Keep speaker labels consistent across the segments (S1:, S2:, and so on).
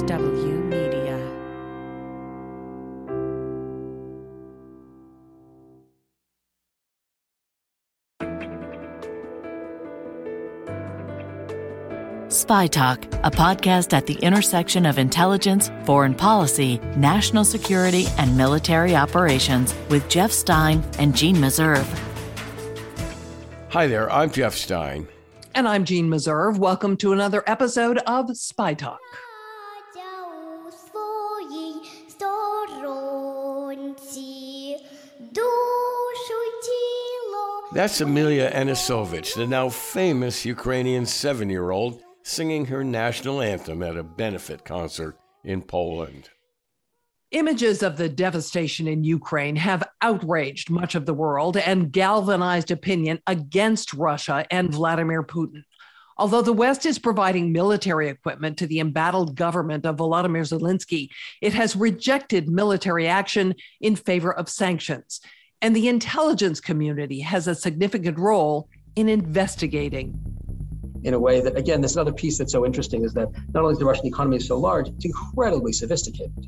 S1: MSW Media.
S2: Spy Talk, a podcast at the intersection of intelligence, foreign policy, national security, and military operations with Jeff Stein and Jeanne Meserve.
S3: Hi there, I'm Jeff Stein.
S4: And I'm Jeanne Meserve. Welcome to another episode of Spy Talk.
S3: That's Amelia Anisovich, the now famous Ukrainian seven year old, singing her national anthem at a benefit concert in Poland.
S4: Images of the devastation in Ukraine have outraged much of the world and galvanized opinion against Russia and Vladimir Putin. Although the West is providing military equipment to the embattled government of Volodymyr Zelensky, it has rejected military action in favor of sanctions. And the intelligence community has a significant role in investigating
S5: in a way that, again, this another piece that's so interesting is that not only is the Russian economy so large, it's incredibly sophisticated.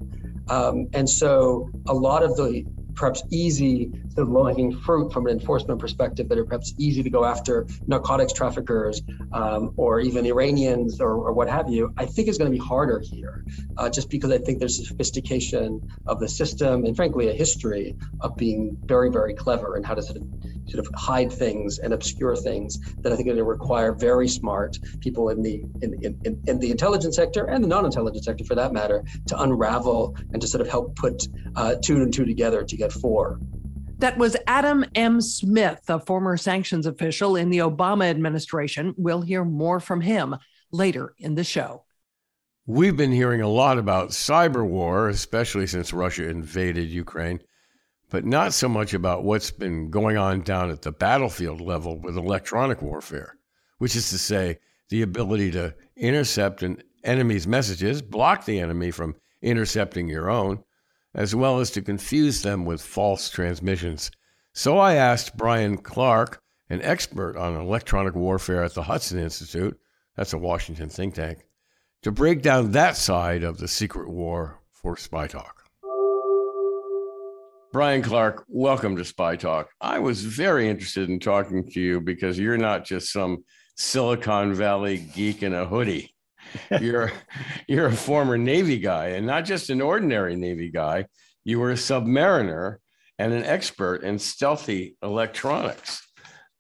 S5: Um, and so a lot of the perhaps easy the low-hanging fruit from an enforcement perspective that are perhaps easy to go after narcotics traffickers um, or even Iranians or, or, what have you, I think is going to be harder here, uh, just because I think there's a sophistication of the system and frankly a history of being very, very clever and how to sort of sort of hide things and obscure things that I think are going to require very smart people in the in, in, in the intelligence sector and the non-intelligence sector for that matter to unravel and to sort of help put uh, two and two together to get four.
S4: That was Adam M. Smith, a former sanctions official in the Obama administration. We'll hear more from him later in the show.
S3: We've been hearing a lot about cyber war, especially since Russia invaded Ukraine but not so much about what's been going on down at the battlefield level with electronic warfare, which is to say, the ability to intercept an enemy's messages, block the enemy from intercepting your own, as well as to confuse them with false transmissions. So I asked Bryan Clark, an expert on electronic warfare at the Hudson Institute, that's a Washington think tank, to break down that side of the secret war for Spy Talk. Bryan Clark, welcome to Spy Talk. I was very interested in talking to you because you're not just some Silicon Valley geek in a hoodie. You're you're a former Navy guy, and not just an ordinary Navy guy. You were a submariner and an expert in stealthy electronics.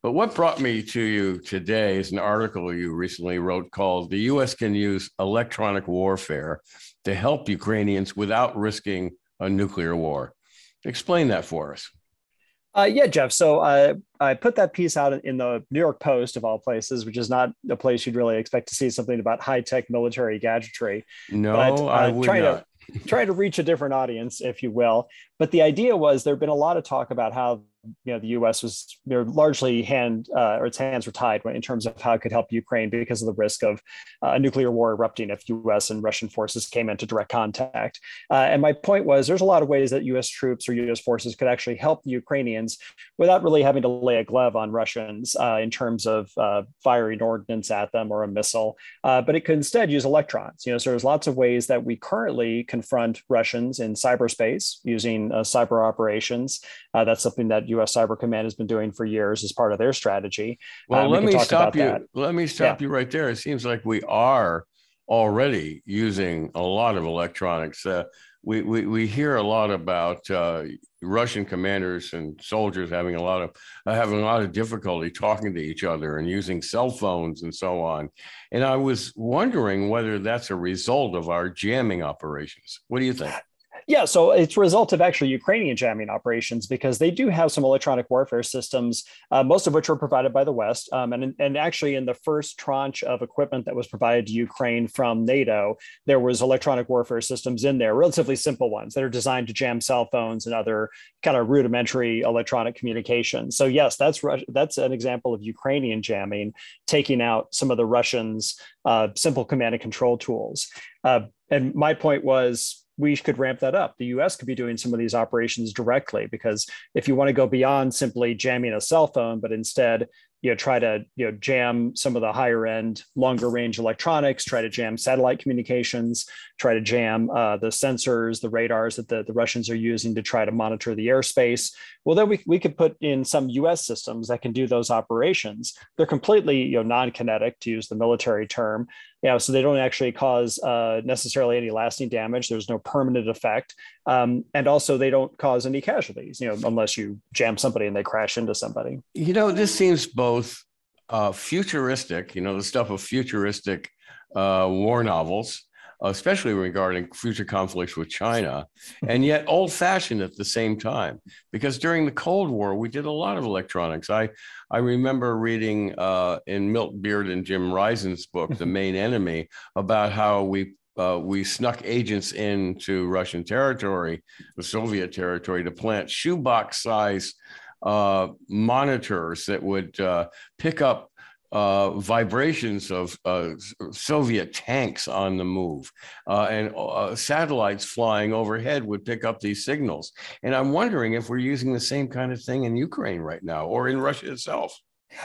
S3: But what brought me to you today is an article you recently wrote called The US Can Use Electronic Warfare to Help Ukrainians Without Risking a Nuclear War. Explain that for us.
S6: Uh, yeah, Jeff. So uh, I put that piece out in the New York Post, of all places, which is not a place you'd really expect to see something about high tech military gadgetry.
S3: No, but, uh, I would
S6: trying
S3: not.
S6: To, try to reach a different audience, if you will. But the idea was there had been a lot of talk about how you know the U.S. was you know, largely hand uh, or its hands were tied in terms of how it could help Ukraine because of the risk of uh, a nuclear war erupting if U.S. and Russian forces came into direct contact. Uh, and my point was, there's a lot of ways that U.S. troops or U.S. forces could actually help the Ukrainians without really having to lay a glove on Russians uh, in terms of uh, firing ordnance at them or a missile, but it could instead use electrons. You know, so there's lots of ways that we currently confront Russians in cyberspace using cyber operations. That's something that U.S. Cyber Command has been doing for years as part of their strategy.
S3: Well, uh, let me stop you. That. Let me stop yeah. you right there. It seems like we are already using a lot of electronics. Uh, we, we, we hear a lot about uh, Russian commanders and soldiers having a lot of uh, having a lot of difficulty talking to each other and using cell phones and so on. And I was wondering whether that's a result of our jamming operations. What do you think?
S6: Yeah, so it's a result of actually Ukrainian jamming operations because they do have some electronic warfare systems, uh, most of which were provided by the West. Um, and, and actually, in the first tranche of equipment that was provided to Ukraine from NATO, there was electronic warfare systems in there, relatively simple ones that are designed to jam cell phones and other kind of rudimentary electronic communication. So yes, that's that's an example of Ukrainian jamming, taking out some of the Russians' uh, simple command and control tools. Uh, and my point was we could ramp that up. The US could be doing some of these operations directly because if you want to go beyond simply jamming a cell phone, but instead you know try to you know jam some of the higher end longer range electronics try to jam satellite communications try to jam uh, the sensors the radars that the, the russians are using to try to monitor the airspace well then we, we could put in some us systems that can do those operations they're completely you know non-kinetic to use the military term yeah, so they don't actually cause uh, necessarily any lasting damage. There's no permanent effect, um, and also they don't cause any casualties. You know, unless you jam somebody and they crash into somebody.
S3: You know, this seems both uh, futuristic. You know, the stuff of futuristic uh, war novels, especially regarding future conflicts with China, and yet old fashioned at the same time. Because during the Cold War, we did a lot of electronics. I, I remember reading uh, in Milt Bearden and Jim Risen's book, The Main Enemy, about how we uh, we snuck agents into Russian territory, the Soviet territory, to plant shoebox size uh, monitors that would uh, pick up uh, vibrations of uh, Soviet tanks on the move, uh, and uh, satellites flying overhead would pick up these signals. And I'm wondering if we're using the same kind of thing in Ukraine right now or in Russia itself.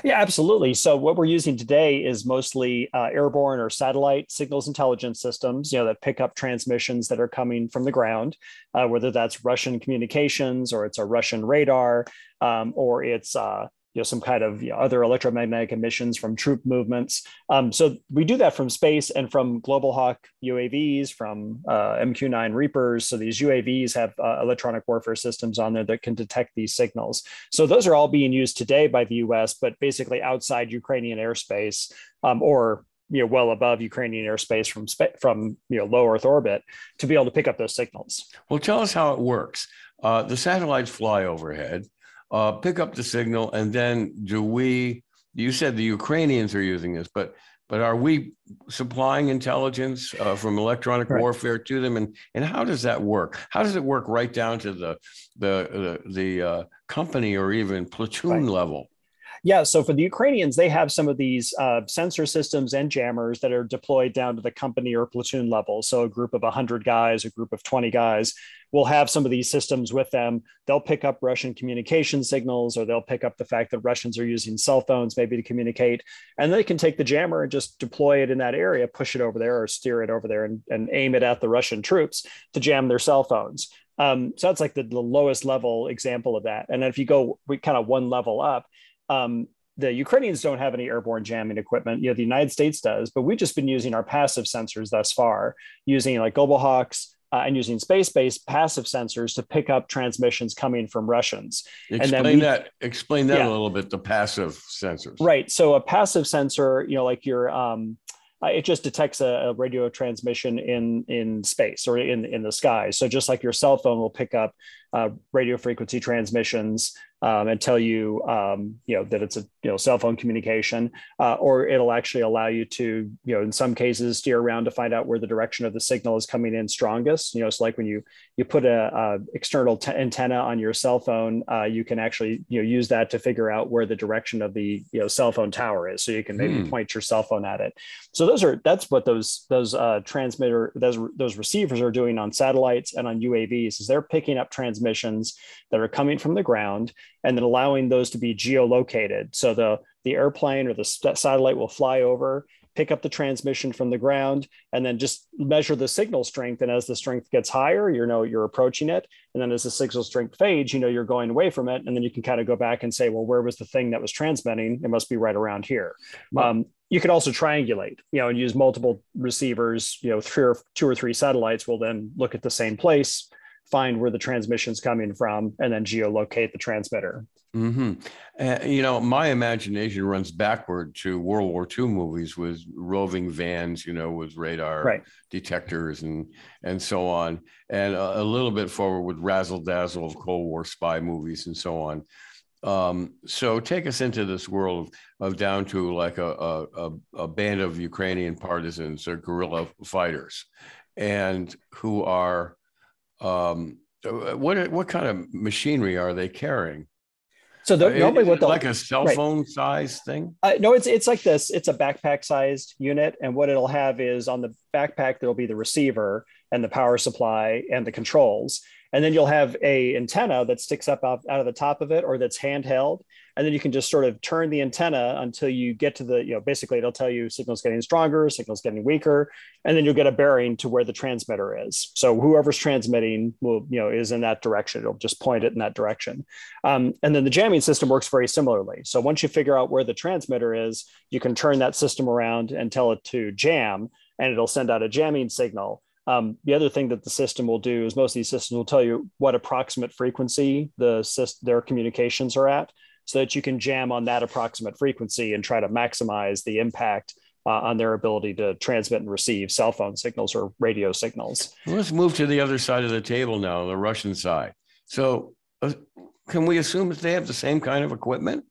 S6: Yeah, absolutely. So what we're using today is mostly uh, airborne or satellite signals intelligence systems, you know, that pick up transmissions that are coming from the ground, uh, whether that's Russian communications or it's a Russian radar um, or it's uh, you know, some kind of you know, other electromagnetic emissions from troop movements. Um, so we do that from space and from Global Hawk UAVs, from uh, MQ-9 Reapers. So these UAVs have uh, electronic warfare systems on there that can detect these signals. So those are all being used today by the U.S., but basically outside Ukrainian airspace um, or you know well above Ukrainian airspace from from you know low Earth orbit to be able to pick up those signals.
S3: Well, tell us how it works. Uh, the satellites fly overhead uh, pick up the signal, and then do we? You said the Ukrainians are using this, but but are we supplying intelligence uh, from electronic right. warfare to them, and and how does that work? How does it work right down to the the the, the uh, company or even platoon right. level?
S6: Yeah, so for the Ukrainians, they have some of these uh, sensor systems and jammers that are deployed down to the company or platoon level. So a group of 100 guys, a group of 20 guys will have some of these systems with them. They'll pick up Russian communication signals, or they'll pick up the fact that Russians are using cell phones maybe to communicate. And they can take the jammer and just deploy it in that area, push it over there, or steer it over there and, and aim it at the Russian troops to jam their cell phones. Um, so that's like the, the lowest level example of that. And then if you go kind of one level up, um, the Ukrainians don't have any airborne jamming equipment. You know, the United States does, but we've just been using our passive sensors thus far, using like Global Hawks uh, and using space-based passive sensors to pick up transmissions coming from Russians.
S3: Explain we, that. Explain that yeah. a little bit. The passive sensors.
S6: Right. So a passive sensor, you know, like your um, uh, it just detects a, a, radio transmission in in space or in in the sky. So just like your cell phone will pick up uh, radio frequency transmissions um, and tell you, um, you know, that it's a you know cell phone communication, uh, or it'll actually allow you to, you know, in some cases steer around to find out where the direction of the signal is coming in strongest. You know, it's like when you you put a, a external t- antenna on your cell phone, uh, you can actually you know use that to figure out where the direction of the you know cell phone tower is, so you can maybe hmm. point your cell phone at it. So those are that's what those those uh, transmitter those those receivers are doing on satellites and on UAVs is they're picking up transmissions that are coming from the ground and then allowing those to be geolocated. So the, the airplane or the satellite will fly over, pick up the transmission from the ground, and then just measure the signal strength. And as the strength gets higher, you know you're approaching it. And then as the signal strength fades, you know you're going away from it. And then you can kind of go back and say, well, where was the thing that was transmitting? It must be right around here. Um, you could also triangulate, you know, and use multiple receivers. You know, three or two or three satellites will then look at the same place find where the transmission's coming from, and then geolocate the transmitter.
S3: Mm-hmm. Uh, you know, my imagination runs backward to World War II movies with roving vans, you know, with radar right. detectors and and so on, and a, a, little bit forward with razzle dazzle of Cold War spy movies and so on. Um, so take us into this world of, of down to like a, a, a band of Ukrainian partisans or guerrilla fighters, and who are um, what what kind of machinery are they carrying?
S6: So the, normally what
S3: like a cell phone right. size thing?
S6: Uh, no, it's it's like this. It's a backpack sized unit, and what it'll have is on the backpack there'll be the receiver and the power supply and the controls and then you'll have a antenna that sticks up out, out of the top of it or that's handheld and then you can just sort of turn the antenna until you get to the you know basically it'll tell you signals getting stronger signals getting weaker and then you'll get a bearing to where the transmitter is. So whoever's transmitting will you know is in that direction. It'll just point it in that direction. Um, and then the jamming system works very similarly. So once you figure out where the transmitter is you can turn that system around and tell it to jam and it'll send out a jamming signal. Um, the other thing that the system will do is most of these systems will tell you what approximate frequency the their communications are at, so that you can jam on that approximate frequency and try to maximize the impact uh, on their ability to transmit and receive cell phone signals or radio signals.
S3: Let's move to the other side of the table now, the Russian side. So, uh, can we assume that they have the same kind of equipment?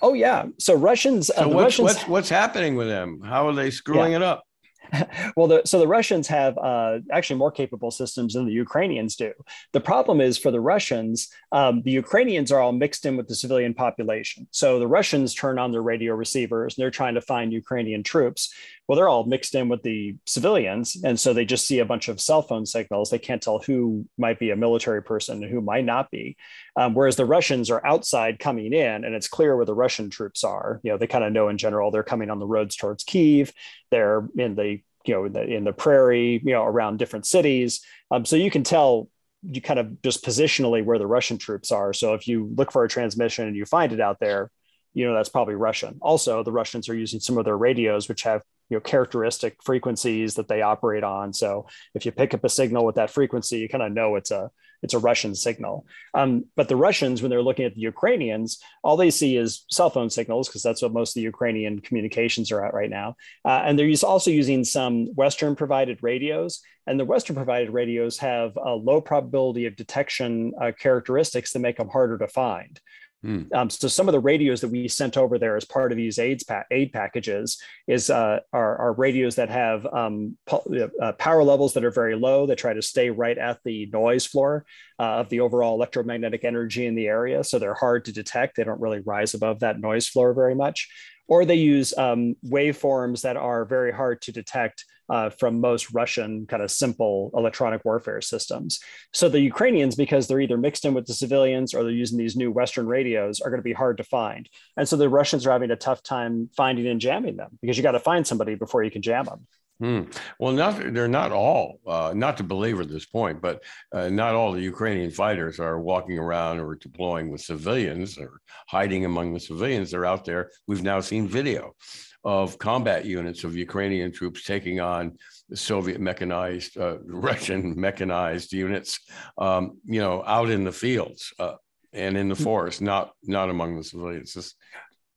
S6: Oh yeah. So Russians.
S3: Uh, so what's, Russians... what's, what's happening with them? How are they screwing yeah. it up?
S6: well, the, so the Russians have uh, actually more capable systems than the Ukrainians do. The problem is for the Russians, um, the Ukrainians are all mixed in with the civilian population. So the Russians turn on their radio receivers and they're trying to find Ukrainian troops. Well, they're all mixed in with the civilians. And so they just see a bunch of cell phone signals. They can't tell who might be a military person and who might not be. Um, whereas the Russians are outside coming in and it's clear where the Russian troops are. You know, they kind of know in general they're coming on the roads towards Kiev. They're in the you know in the, in the prairie you know around different cities um, so you can tell you kind of just positionally where the russian troops are so if you look for a transmission and you find it out there you know that's probably russian also the russians are using some of their radios which have you know characteristic frequencies that they operate on so if you pick up a signal with that frequency you kind of know it's a it's a Russian signal. Um, but the Russians, when they're looking at the Ukrainians, all they see is cell phone signals because that's what most of the Ukrainian communications are at right now. Uh, and they're also using some Western provided radios. And the Western provided radios have a low probability of detection uh, characteristics that make them harder to find. Mm. Um, so some of the radios that we sent over there as part of these aids pa- aid packages is uh, are, are, radios that have um, po- uh, power levels that are very low. That try to stay right at the noise floor uh, of the overall electromagnetic energy in the area. So they're hard to detect. They don't really rise above that noise floor very much. Or they use um, waveforms that are very hard to detect uh, from most Russian kind of simple electronic warfare systems. So the Ukrainians, because they're either mixed in with the civilians or they're using these new Western radios, are going to be hard to find. And so the Russians are having a tough time finding and jamming them because you got to find somebody before you can jam them.
S3: Hmm. Well, not they're not all, uh, not to belabor this point, but uh, not all the Ukrainian fighters are walking around or deploying with civilians or hiding among the civilians. They're out there. We've now seen video of combat units of Ukrainian troops taking on Soviet mechanized, uh, Russian mechanized units, um, you know, out in the fields uh, and in the hmm. forest, not not among the civilians.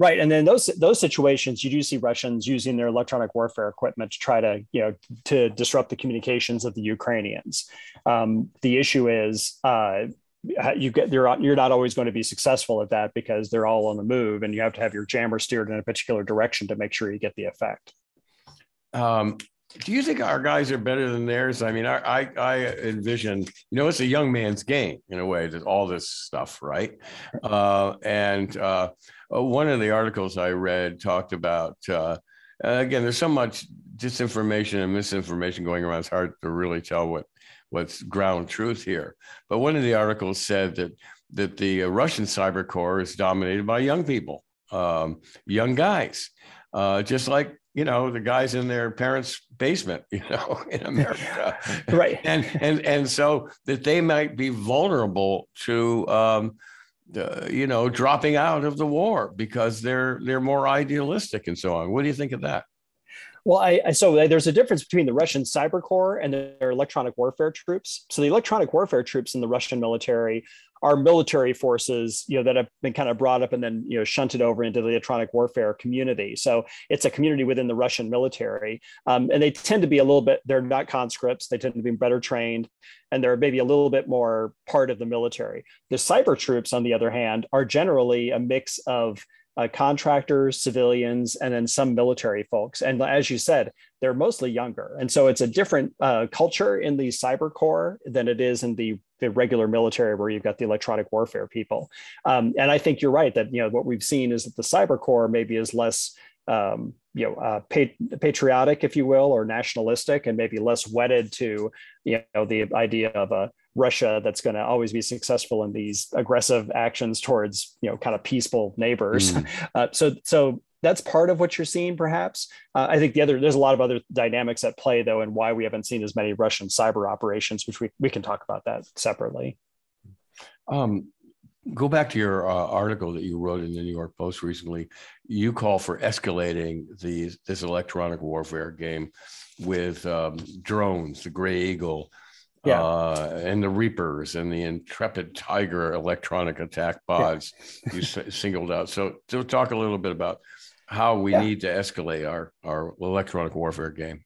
S6: Right, and then those those situations, you do see Russians using their electronic warfare equipment to try to you know to disrupt the communications of the Ukrainians. Um, the issue is uh, you get you're you're not always going to be successful at that because they're all on the move and you have to have your jammer steered in a particular direction to make sure you get the effect.
S3: Um, do you think our guys are better than theirs? I mean I, I, I envision you know it's a young man's game in a way that all this stuff right? Uh, and uh, one of the articles i read talked about uh, again there's so much disinformation and misinformation going around it's hard to really tell what what's ground truth here. But one of the articles said that that the uh, Russian cyber corps is dominated by young people, um, young guys, uh, just like you know the guys in their parents' basement, you know, in America,
S6: right?
S3: and and and so that they might be vulnerable to. Um, uh, you know, dropping out of the war because they're they're more idealistic and so on. What do you think of that?
S6: Well, I, I, so there's a difference between the Russian cyber corps and their electronic warfare troops. So the electronic warfare troops in the Russian military are military forces, you know, that have been kind of brought up and then you know shunted over into the electronic warfare community. So it's a community within the Russian military, um, and they tend to be a little bit. They're not conscripts. They tend to be better trained, and they're maybe a little bit more part of the military. The cyber troops, on the other hand, are generally a mix of uh, contractors, civilians, and then some military folks. And as you said, they're mostly younger. And so it's a different uh, culture in the cyber corps than it is in the, the regular military where you've got the electronic warfare people. Um, and I think you're right that, you know, what we've seen is that the cyber corps maybe is less um, you know uh, patriotic, if you will, or nationalistic, and maybe less wedded to you know the idea of a Russia that's going to always be successful in these aggressive actions towards you know kind of peaceful neighbors. Mm. Uh, so so that's part of what you're seeing, perhaps. Uh, I think the other there's a lot of other dynamics at play though, and why we haven't seen as many Russian cyber operations, which we we can talk about that separately.
S3: Um, go back to your uh, article that you wrote in the New York Post recently. You call for escalating these this electronic warfare game with um, drones, the Gray Eagle, yeah. Uh, and the Reapers and the Intrepid Tiger electronic attack pods yeah. you singled out. So, to talk a little bit about how we yeah. need to escalate our our electronic warfare game.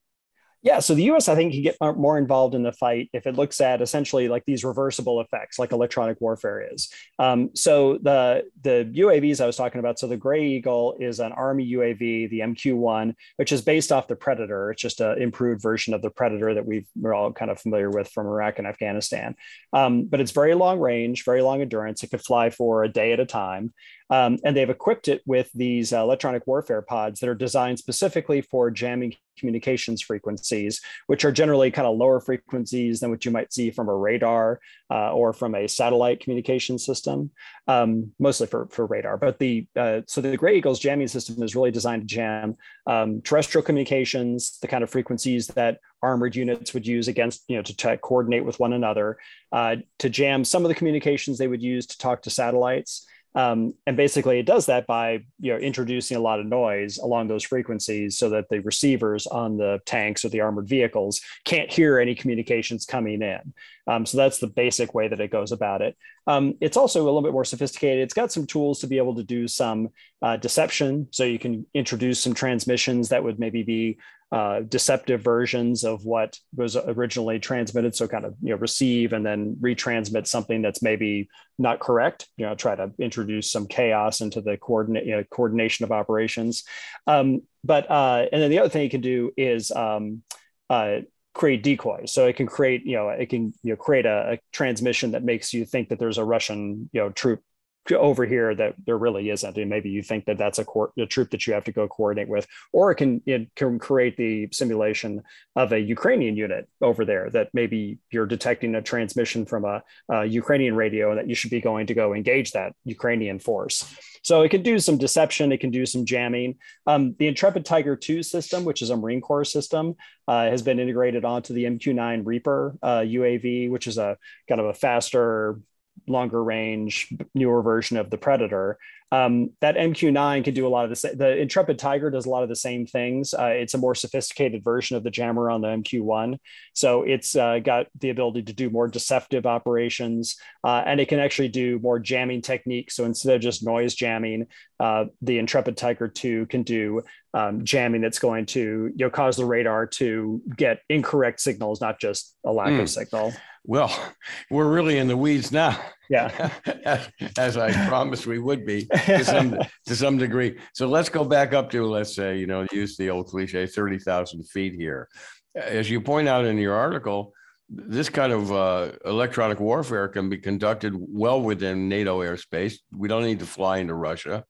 S6: Yeah, so the U.S. I think can get more involved in the fight if it looks at essentially like these reversible effects, like electronic warfare is. Um, so the the UAVs I was talking about. So the Gray Eagle is an Army UAV, the MQ-1, which is based off the Predator. It's just an improved version of the Predator that we are all kind of familiar with from Iraq and Afghanistan. Um, but it's very long range, very long endurance. It could fly for a day at a time. Um, and they've equipped it with these uh, electronic warfare pods that are designed specifically for jamming communications frequencies, which are generally kind of lower frequencies than what you might see from a radar uh, or from a satellite communication system, um, mostly for, for radar. But the uh, so the Gray Eagles jamming system is really designed to jam um, terrestrial communications, the kind of frequencies that armored units would use against, you know, to, to coordinate with one another, uh, to jam some of the communications they would use to talk to satellites. Um, and basically, it does that by you know introducing a lot of noise along those frequencies, so that the receivers on the tanks or the armored vehicles can't hear any communications coming in. Um, so that's the basic way that it goes about it. Um, it's also a little bit more sophisticated. It's got some tools to be able to do some uh, deception. So you can introduce some transmissions that would maybe be uh, deceptive versions of what was originally transmitted. So kind of you know receive and then retransmit something that's maybe not correct. You know, try to introduce some chaos into the coordinate you know, coordination of operations. Um, but uh, and then the other thing you can do is um, uh, create decoys. So it can create you know it can you know create a, a transmission that makes you think that there's a Russian you know troop over here that there really isn't and maybe you think that that's a, a troop that you have to go coordinate with or it can it can create the simulation of a ukrainian unit over there that maybe you're detecting a transmission from a, a ukrainian radio and that you should be going to go engage that ukrainian force. So it can do some deception it can do some jamming. Um, the intrepid tiger 2 system which is a marine corps system uh, has been integrated onto the mq9 reaper uh, uav which is a kind of a faster longer range, newer version of the Predator. Um, that MQ9 can do a lot of the same. The Intrepid Tiger does a lot of the same things. Uh, it's a more sophisticated version of the jammer on the MQ1. So it's uh, got the ability to do more deceptive operations uh, and it can actually do more jamming techniques. So instead of just noise jamming, uh, the Intrepid Tiger 2 can do um, jamming that's going to you know, cause the radar to get incorrect signals, not just a lack mm. of hmm. signal.
S3: Well, we're really in the weeds now.
S6: Yeah.
S3: As I promised we would be to some, to some degree. So let's go back up to, let's say, you know, use the old cliche 30,000 feet here. As you point out in your article, this kind of uh, electronic warfare can be conducted well within NATO airspace. We don't need to fly into Russia.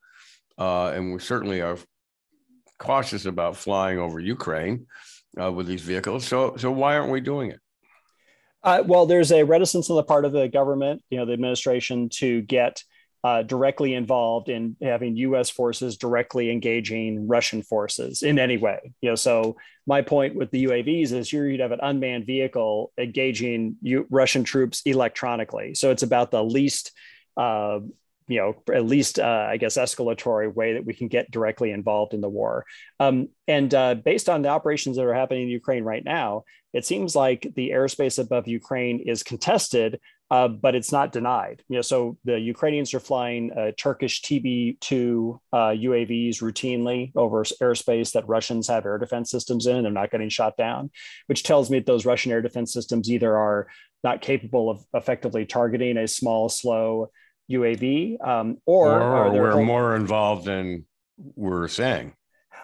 S3: Uh, and we certainly are cautious about flying over Ukraine uh, with these vehicles. So, so why aren't we doing it?
S6: Uh, well, there's a reticence on the part of the government, you know, the administration to get uh, directly involved in having U.S. forces directly engaging Russian forces in any way. You know, so my point with the UAVs is you'd have an unmanned vehicle engaging U- Russian troops electronically. So it's about the least uh, you know at least uh, i guess escalatory way that we can get directly involved in the war um, and uh, based on the operations that are happening in ukraine right now it seems like the airspace above ukraine is contested uh, but it's not denied you know so the ukrainians are flying uh, turkish tb2 uavs uh, routinely over airspace that russians have air defense systems in and they're not getting shot down which tells me that those russian air defense systems either are not capable of effectively targeting a small slow UAV, um, or,
S3: or we're more involved than we're saying.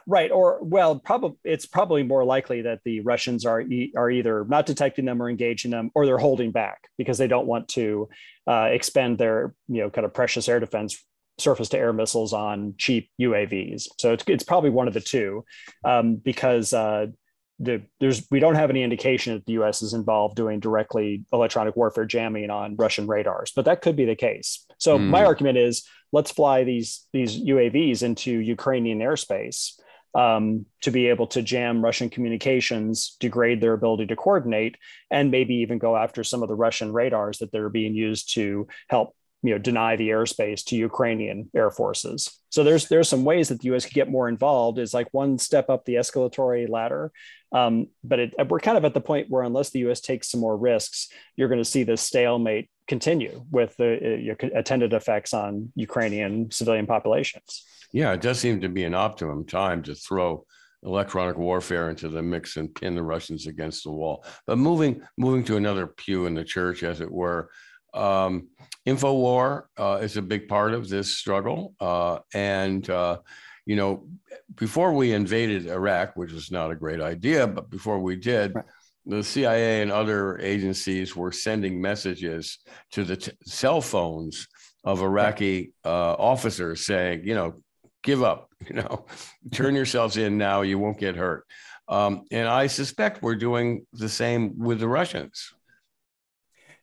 S6: Right, or well, probably it's probably more likely that the Russians are e- are either not detecting them or engaging them, or they're holding back because they don't want to uh, expend their you know kind of precious air defense surface to air missiles on cheap UAVs. So it's, it's probably one of the two um, because uh, the, there's we don't have any indication that the U.S. is involved doing directly electronic warfare jamming on Russian radars, but that could be the case. So mm. my argument is let's fly these these UAVs into Ukrainian airspace um, to be able to jam Russian communications, degrade their ability to coordinate, and maybe even go after some of the Russian radars that they're being used to help you know deny the airspace to Ukrainian air forces. So there's there's some ways that the U.S. could get more involved. Is like one step up the escalatory ladder, um, but it, we're kind of at the point where unless the U.S. takes some more risks, you're going to see this stalemate continue with the uh, attendant effects on Ukrainian civilian populations.
S3: Yeah, it does seem to be an optimum time to throw electronic warfare into the mix and pin the Russians against the wall. But moving moving to another pew in the church, as it were, um, Infowar uh, is a big part of this struggle. Uh, and, uh, you know, before we invaded Iraq, which was not a great idea, but before we did, right. the CIA and other agencies were sending messages to the t- cell phones of Iraqi uh, officers saying, you know, give up, you know, turn yourselves in now, you won't get hurt. Um, and I suspect we're doing the same with the Russians.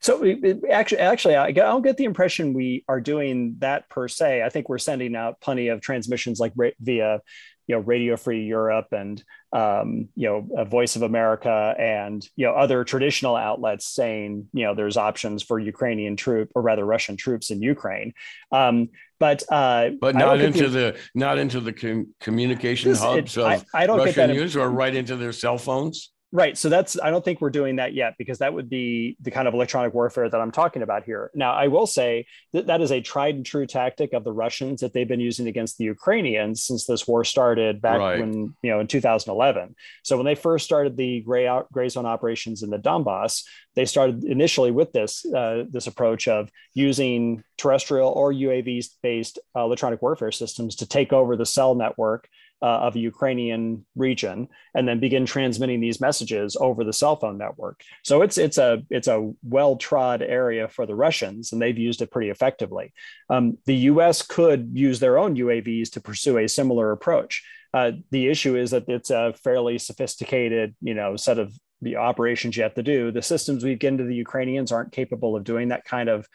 S6: So actually, actually, I, don't get the impression we are doing that per se. I think we're sending out plenty of transmissions like via, you know, Radio Free Europe and um, you know, a Voice of America and you know other traditional outlets saying you know there's options for Ukrainian troop or rather Russian troops in Ukraine. Um, but uh,
S3: but not into the, the, not into the com- communication this, hubs it, of I, I don't Russian news or right into their cell phones.
S6: Right. So that's, I don't think we're doing that yet because that would be the kind of electronic warfare that I'm talking about here. Now, I will say that that is a tried and true tactic of the Russians that they've been using against the Ukrainians since this war started back right. when, you know, in 2011. So when they first started the gray, gray zone operations in the Donbass, they started initially with this, uh, this approach of using terrestrial or UAV based uh, electronic warfare systems to take over the cell network uh, of a Ukrainian region and then begin transmitting these messages over the cell phone network. So it's it's a it's a well trod area for the Russians, and they've used it pretty effectively. Um, the U.S. could use their own UAVs to pursue a similar approach. Uh, the issue is that it's a fairly sophisticated, you know, set of the operations you have to do. The systems we get to the Ukrainians aren't capable of doing that kind of,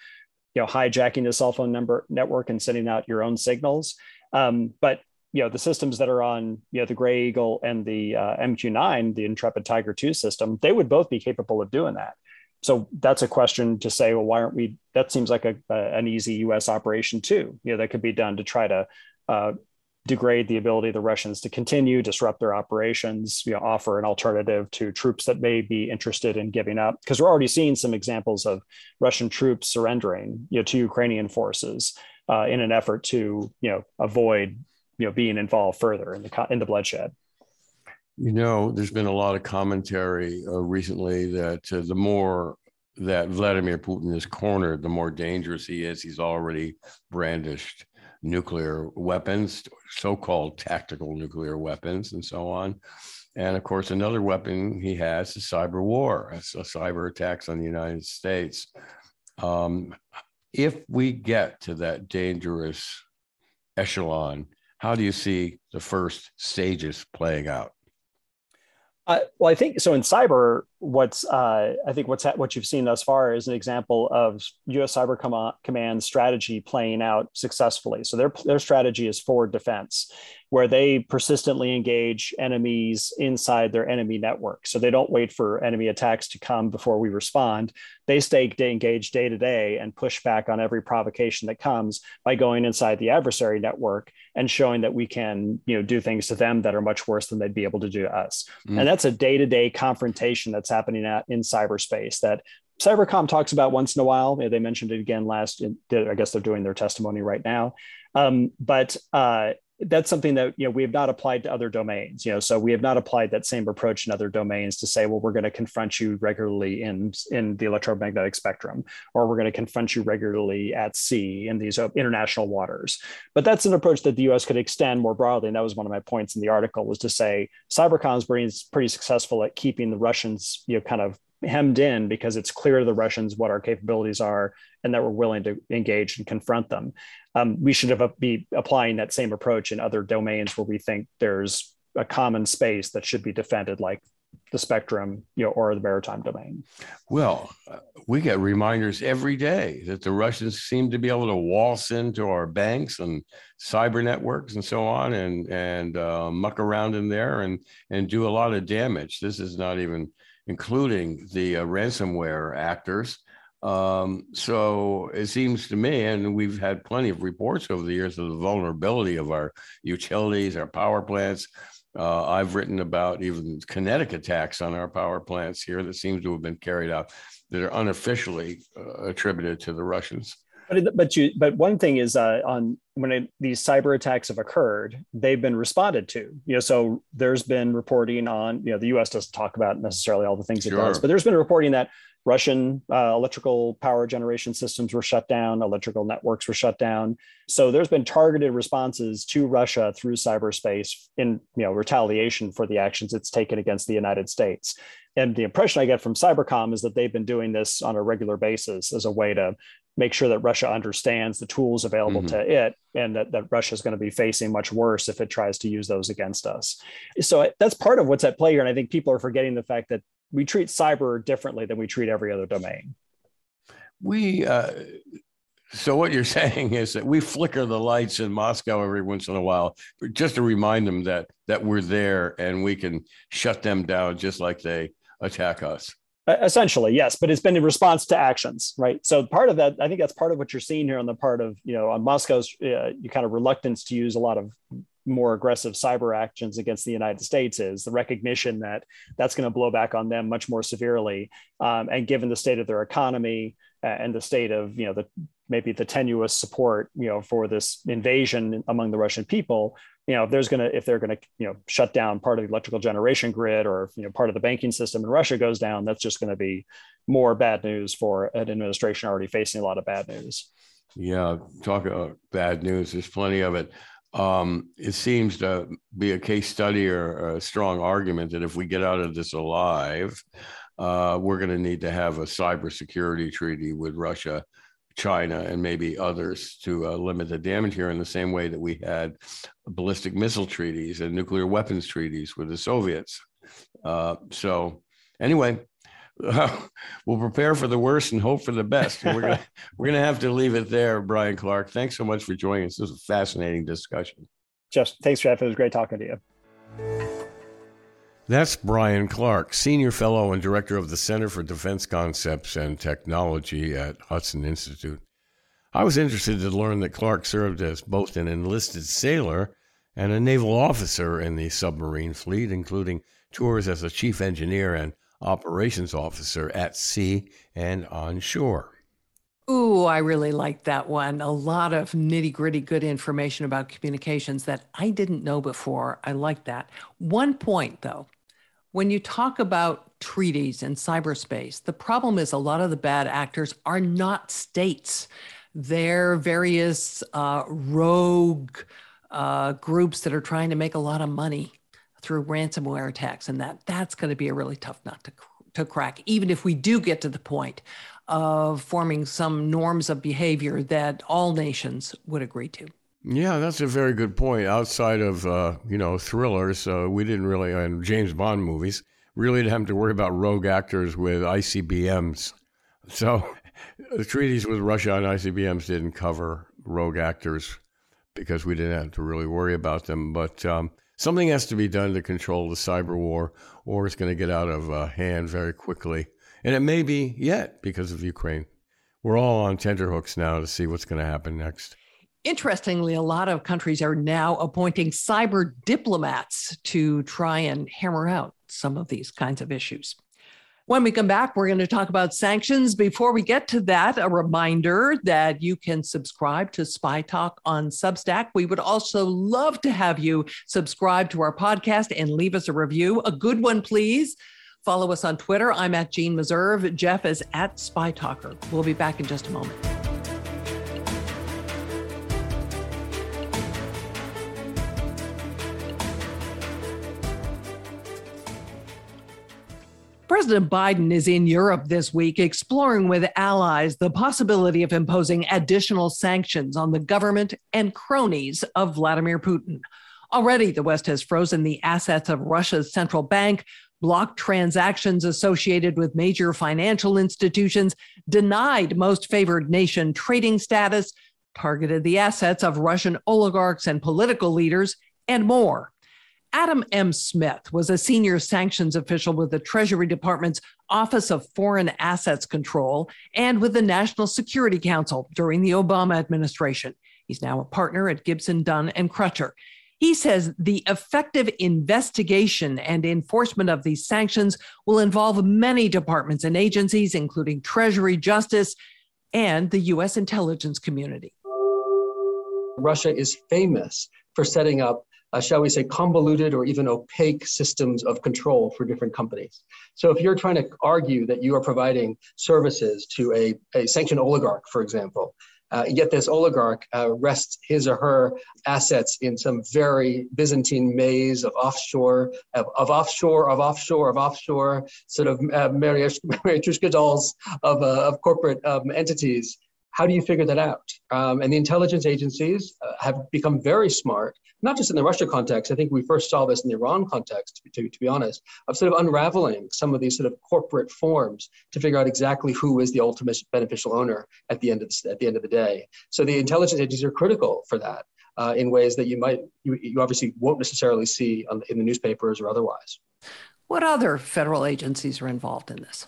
S6: you know, hijacking the cell phone number network and sending out your own signals. Um, but you know the systems that are on you know the Gray Eagle and the uh, MQ9, the Intrepid Tiger 2 system, they would both be capable of doing that. So that's a question to say, well, why aren't we? That seems like a, a an easy U.S. operation too. You know, that could be done to try to uh, degrade the ability of the Russians to continue, disrupt their operations, you know, offer an alternative to troops that may be interested in giving up. Because we're already seeing some examples of Russian troops surrendering, you know, to Ukrainian forces uh, in an effort to, you know, avoid you know being involved further in the in the bloodshed.
S3: You know, there's been a lot of commentary uh, recently that uh, the more that Vladimir Putin is cornered, the more dangerous he is. He's already brandished nuclear weapons, so-called tactical nuclear weapons, and so on. And of course, another weapon he has is cyber war, it's cyber attacks on the United States. Um, if we get to that dangerous echelon, how do you see the first stages playing out?
S6: Uh, well, I think so. In cyber, what's uh, I think what's ha- what you've seen thus far is an example of U.S. Cyber Com- Command strategy playing out successfully. So their their strategy is forward defense, where they persistently engage enemies inside their enemy network. So they don't wait for enemy attacks to come before we respond. They stay engaged day to day and push back on every provocation that comes by going inside the adversary network and showing that we can you know do things to them that are much worse than they'd be able to do to us. Mm. And that's a day to day confrontation that's happening at, in cyberspace that Cybercom talks about once in a while. They mentioned it again last. I guess they're doing their testimony right now. Um, but uh, that's something that you know we have not applied to other domains you know so we have not applied that same approach in other domains to say well we're going to confront you regularly in in the electromagnetic spectrum or we're going to confront you regularly at sea in these uh, international waters. But that's an approach that the us could extend more broadly and that was one of my points in the article was to say cybercom is pretty successful at keeping the russians you know kind of hemmed in because it's clear to the Russians what our capabilities are and that we're willing to engage and confront them. Um, we should have be applying that same approach in other domains where we think there's a common space that should be defended, like the spectrum, you know, or the maritime domain.
S3: Well, uh, we get reminders every day that the Russians seem to be able to waltz into our banks and cyber networks and so on, and and uh, muck around in there and and do a lot of damage. This is not even including the uh, ransomware actors. Um, so it seems to me, and we've had plenty of reports over the years of the vulnerability of our utilities, our power plants, uh, I've written about even kinetic attacks on our power plants here that seem to have been carried out that are unofficially uh, attributed to the Russians.
S6: But but you but one thing is uh, on when it, these cyber attacks have occurred, they've been responded to. You know, so there's been reporting on you know the U.S. doesn't talk about necessarily all the things sure. it does, but there's been reporting that Russian uh, electrical power generation systems were shut down, electrical networks were shut down. So there's been targeted responses to Russia through cyberspace in you know retaliation for the actions it's taken against the United States. And the impression I get from Cybercom is that they've been doing this on a regular basis as a way to make sure that Russia understands the tools available mm-hmm. to it and that, that Russia is going to be facing much worse if it tries to use those against us. So that's part of what's at play here. And I think people are forgetting the fact that we treat cyber differently than we treat every other domain.
S3: We, uh, so what you're saying is that we flicker the lights in Moscow every once in a while, just to remind them that that we're there and we can shut them down just like they attack us.
S6: Essentially, yes, but it's been in response to actions, right? So part of that, I think that's part of what you're seeing here on the part of you know on Moscow's uh, kind of reluctance to use a lot of more aggressive cyber actions against the United States is the recognition that that's going to blow back on them much more severely. Um, and given the state of their economy and the state of you know the maybe the tenuous support you know for this invasion among the Russian people, you know if there's going to if they're going to you know shut down part of the electrical generation grid or you know part of the banking system in Russia goes down, that's just going to be more bad news for an administration already facing a lot of bad news.
S3: Yeah, talk about bad news. There's plenty of it um, it seems to be a case study or a strong argument that if we get out of this alive, uh, we're going to need to have a cybersecurity treaty with Russia, China, and maybe others to uh, limit the damage here in the same way that we had ballistic missile treaties and nuclear weapons treaties with the Soviets. Uh, so, anyway, we'll prepare for the worst and hope for the best. we're gonna we're gonna have to leave it there, Bryan Clark. Thanks so much for joining us. This was a fascinating discussion.
S6: Jeff, thanks, Jeff. It was great talking to you.
S3: That's Bryan Clark, Senior Fellow and Director of the Center for Defense Concepts and Technology at Hudson Institute. I was interested to learn that Clark served as both an enlisted sailor and a naval officer in the submarine fleet, including tours as a chief engineer and operations officer at sea and on shore.
S4: Ooh, I really like that one. A lot of nitty gritty good information about communications that I didn't know before. I like that. One point though, when you talk about treaties and cyberspace, the problem is a lot of the bad actors are not states. They're various uh, rogue uh, groups that are trying to make a lot of money through ransomware attacks and that that's going to be a really tough nut to, to crack even if we do get to the point of forming some norms of behavior that all nations would agree to.
S3: Yeah that's a very good point. Outside of uh, you know thrillers uh, we didn't really and james bond movies really didn't have to worry about rogue actors with icbms so the treaties with russia on icbms didn't cover rogue actors because we didn't have to really worry about them. But um, Something has to be done to control the cyber war, or it's going to get out of uh, hand very quickly. And it may be yet because of Ukraine. We're all on tenterhooks now to see what's going to happen next.
S4: Interestingly, a lot of countries are now appointing cyber diplomats to try and hammer out some of these kinds of issues. When we come back, we're going to talk about sanctions. Before we get to that, a reminder that you can subscribe to Spy Talk on Substack. We would also love to have you subscribe to our podcast and leave us a review, a good one, please. Follow us on Twitter. I'm at Jeanne Meserve. Jeff is at Spy Talker. We'll be back in just a moment. President Biden is in Europe this week exploring with allies the possibility of imposing additional sanctions on the government and cronies of Vladimir Putin. Already, the West has frozen the assets of Russia's central bank, blocked transactions associated with major financial institutions, denied most favored nation trading status, targeted the assets of Russian oligarchs and political leaders, and more. Adam M. Smith was a senior sanctions official with the Treasury Department's Office of Foreign Assets Control and with the National Security Council during the Obama administration. He's now a partner at Gibson, Dunn, and Crutcher. He says the effective investigation and enforcement of these sanctions will involve many departments and agencies, including Treasury, Justice, and the U.S. intelligence community.
S5: Russia is famous for setting up uh, shall we say, convoluted or even opaque systems of control for different companies. So if you're trying to argue that you are providing services to a, a sanctioned oligarch, for example, uh, yet this oligarch uh, rests his or her assets in some very Byzantine maze of offshore, of, of offshore, of offshore, of offshore, sort of uh, Matryoshka dolls of, uh, of corporate um, entities. How do you figure that out? Um, and the intelligence agencies uh, have become very smart not just in the Russia context. I think we first saw this in the Iran context, to, to be honest, of sort of unraveling some of these sort of corporate forms to figure out exactly who is the ultimate beneficial owner at the end of the, at the end of the day. So the intelligence agencies are critical for that uh, in ways that you might you, you obviously won't necessarily see on, in the newspapers or otherwise.
S4: What other federal agencies are involved in this?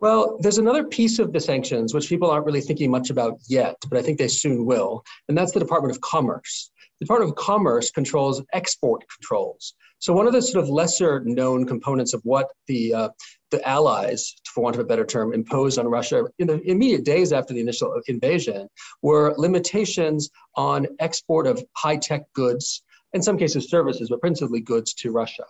S5: Well, there's another piece of the sanctions which people aren't really thinking much about yet, but I think they soon will, and that's the Department of Commerce. The Department of Commerce controls export controls. So one of the sort of lesser known components of what the uh, the Allies, for want of a better term, imposed on Russia in the immediate days after the initial invasion were limitations on export of high tech goods, in some cases services, but principally goods to Russia.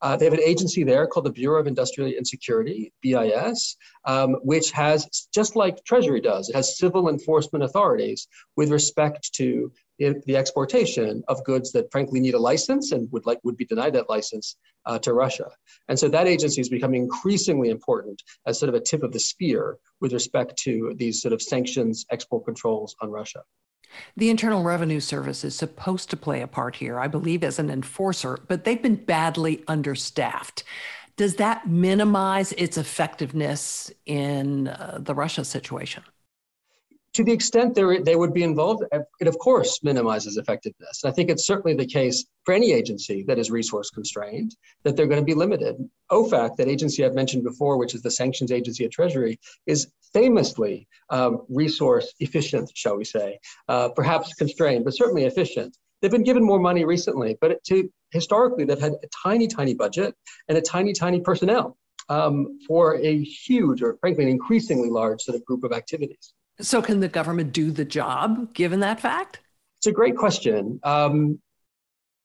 S5: Uh, they have an agency there called the Bureau of Industrial and Security, BIS, um, which has, just like Treasury does, it has civil enforcement authorities with respect to the exportation of goods that frankly need a license and would like would be denied that license uh, to Russia. And so that agency is becoming increasingly important as sort of a tip of the spear with respect to these sort of sanctions export controls on Russia.
S4: The Internal Revenue Service is supposed to play a part here, I believe, as an enforcer, but they've been badly understaffed. Does that minimize its effectiveness in uh, the Russia situation?
S5: To the extent they would be involved, it of course minimizes effectiveness. I think it's certainly the case for any agency that is resource constrained that they're going to be limited. OFAC, that agency I've mentioned before, which is the sanctions agency at Treasury, is famously um, resource efficient, shall we say, uh, perhaps constrained, but certainly efficient. They've been given more money recently, but to, historically they've had a tiny, tiny budget and a tiny, tiny personnel um, for a huge, or frankly, an increasingly large sort of group of activities.
S4: So, can the government do the job given that fact?
S5: It's a great question. Um,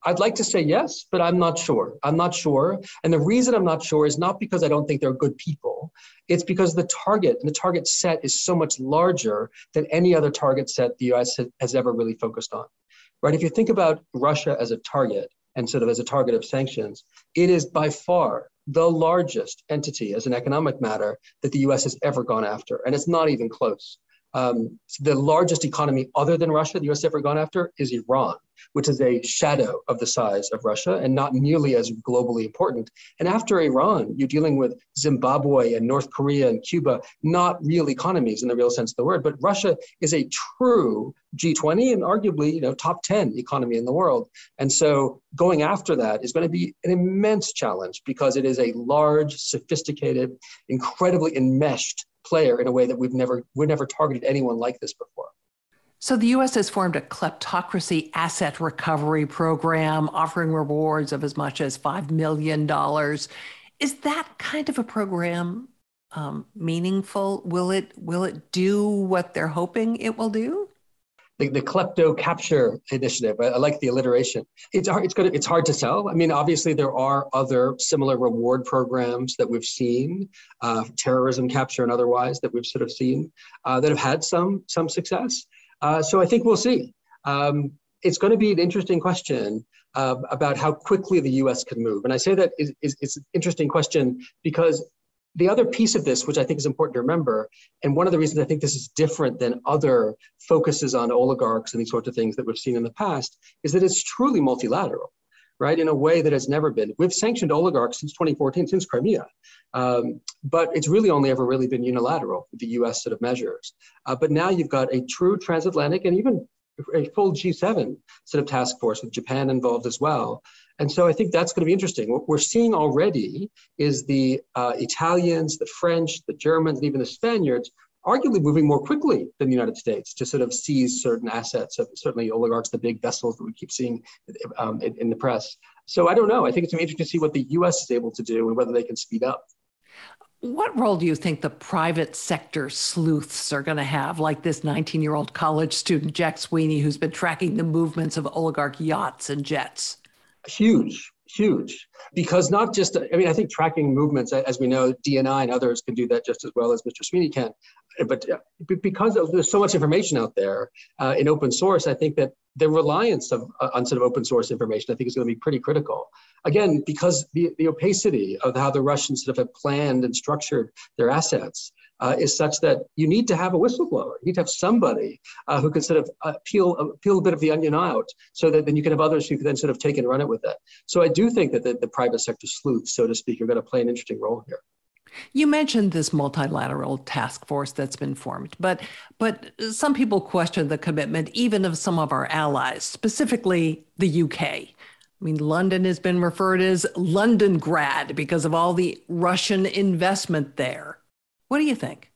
S5: I'd like to say yes, but I'm not sure. I'm not sure. And the reason I'm not sure is not because I don't think they're good people. It's because the target and the target set is so much larger than any other target set the US has ever really focused on. Right? If you think about Russia as a target and sort of as a target of sanctions, it is by far the largest entity as an economic matter that the US has ever gone after. And it's not even close. Um, the largest economy other than Russia the US ever gone after is Iran, which is a shadow of the size of Russia and not nearly as globally important. And after Iran, you're dealing with Zimbabwe and North Korea and Cuba, not real economies in the real sense of the word, but Russia is a true G20 and arguably, you know, top 10 economy in the world. And so going after that is going to be an immense challenge because it is a large, sophisticated, incredibly enmeshed player in a way that we've never we've never targeted anyone like this before.
S4: So the US has formed a kleptocracy asset recovery program offering rewards of as much as 5 million dollars. Is that kind of a program um, meaningful? Will it will it do what they're hoping it will do?
S5: The, the klepto capture initiative. I, I, like the alliteration. It's hard, it's good. It's hard to sell. I mean, obviously there are other similar reward programs that we've seen, uh, terrorism capture and otherwise that we've sort of seen uh, that have had some some success. Uh, so I think we'll see. Um, it's going to be an interesting question uh, about how quickly the U.S. can move. And I say that is, is, it's an interesting question because the other piece of this, which I think is important to remember, and one of the reasons I think this is different than other focuses on oligarchs and these sorts of things that we've seen in the past, is that it's truly multilateral, right? In a way that has never been. We've sanctioned oligarchs since 2014, since Crimea, um, but it's really only ever really been unilateral the U.S. sort of measures. Uh, but now you've got a true transatlantic and even a full G7 sort of task force with Japan involved as well. And so I think that's going to be interesting. What we're seeing already is the uh, Italians, the French, the Germans, and even the Spaniards arguably moving more quickly than the United States to sort of seize certain assets of certainly oligarchs, the big vessels that we keep seeing um, in, in the press. So I don't know. I think it's interesting to see what the US is able to do and whether they can speed up.
S4: What role do you think the private sector sleuths are going to have, like this 19 year old college student, Jack Sweeney, who's been tracking the movements of oligarch yachts and jets?
S5: Huge, huge. Because not just, I mean, I think tracking movements, as we know, DNI and others can do that just as well as Mr. Sweeney can. But because there's so much information out there uh, in open source, I think that the reliance of, uh, on sort of open source information, I think, is going to be pretty critical. Again, because the, the opacity of how the Russians sort of have planned and structured their assets uh, is such that you need to have a whistleblower. You need to have somebody uh, who can sort of uh, peel, uh, peel a bit of the onion out so that then you can have others who can then sort of take and run it with it. So I do think that the, the private sector sleuths, so to speak, are going to play an interesting role here.
S4: You mentioned this multilateral task force that's been formed, but but some people question the commitment even of some of our allies, specifically the UK. I mean, London has been referred as Londongrad because of all the Russian investment there. What do you think?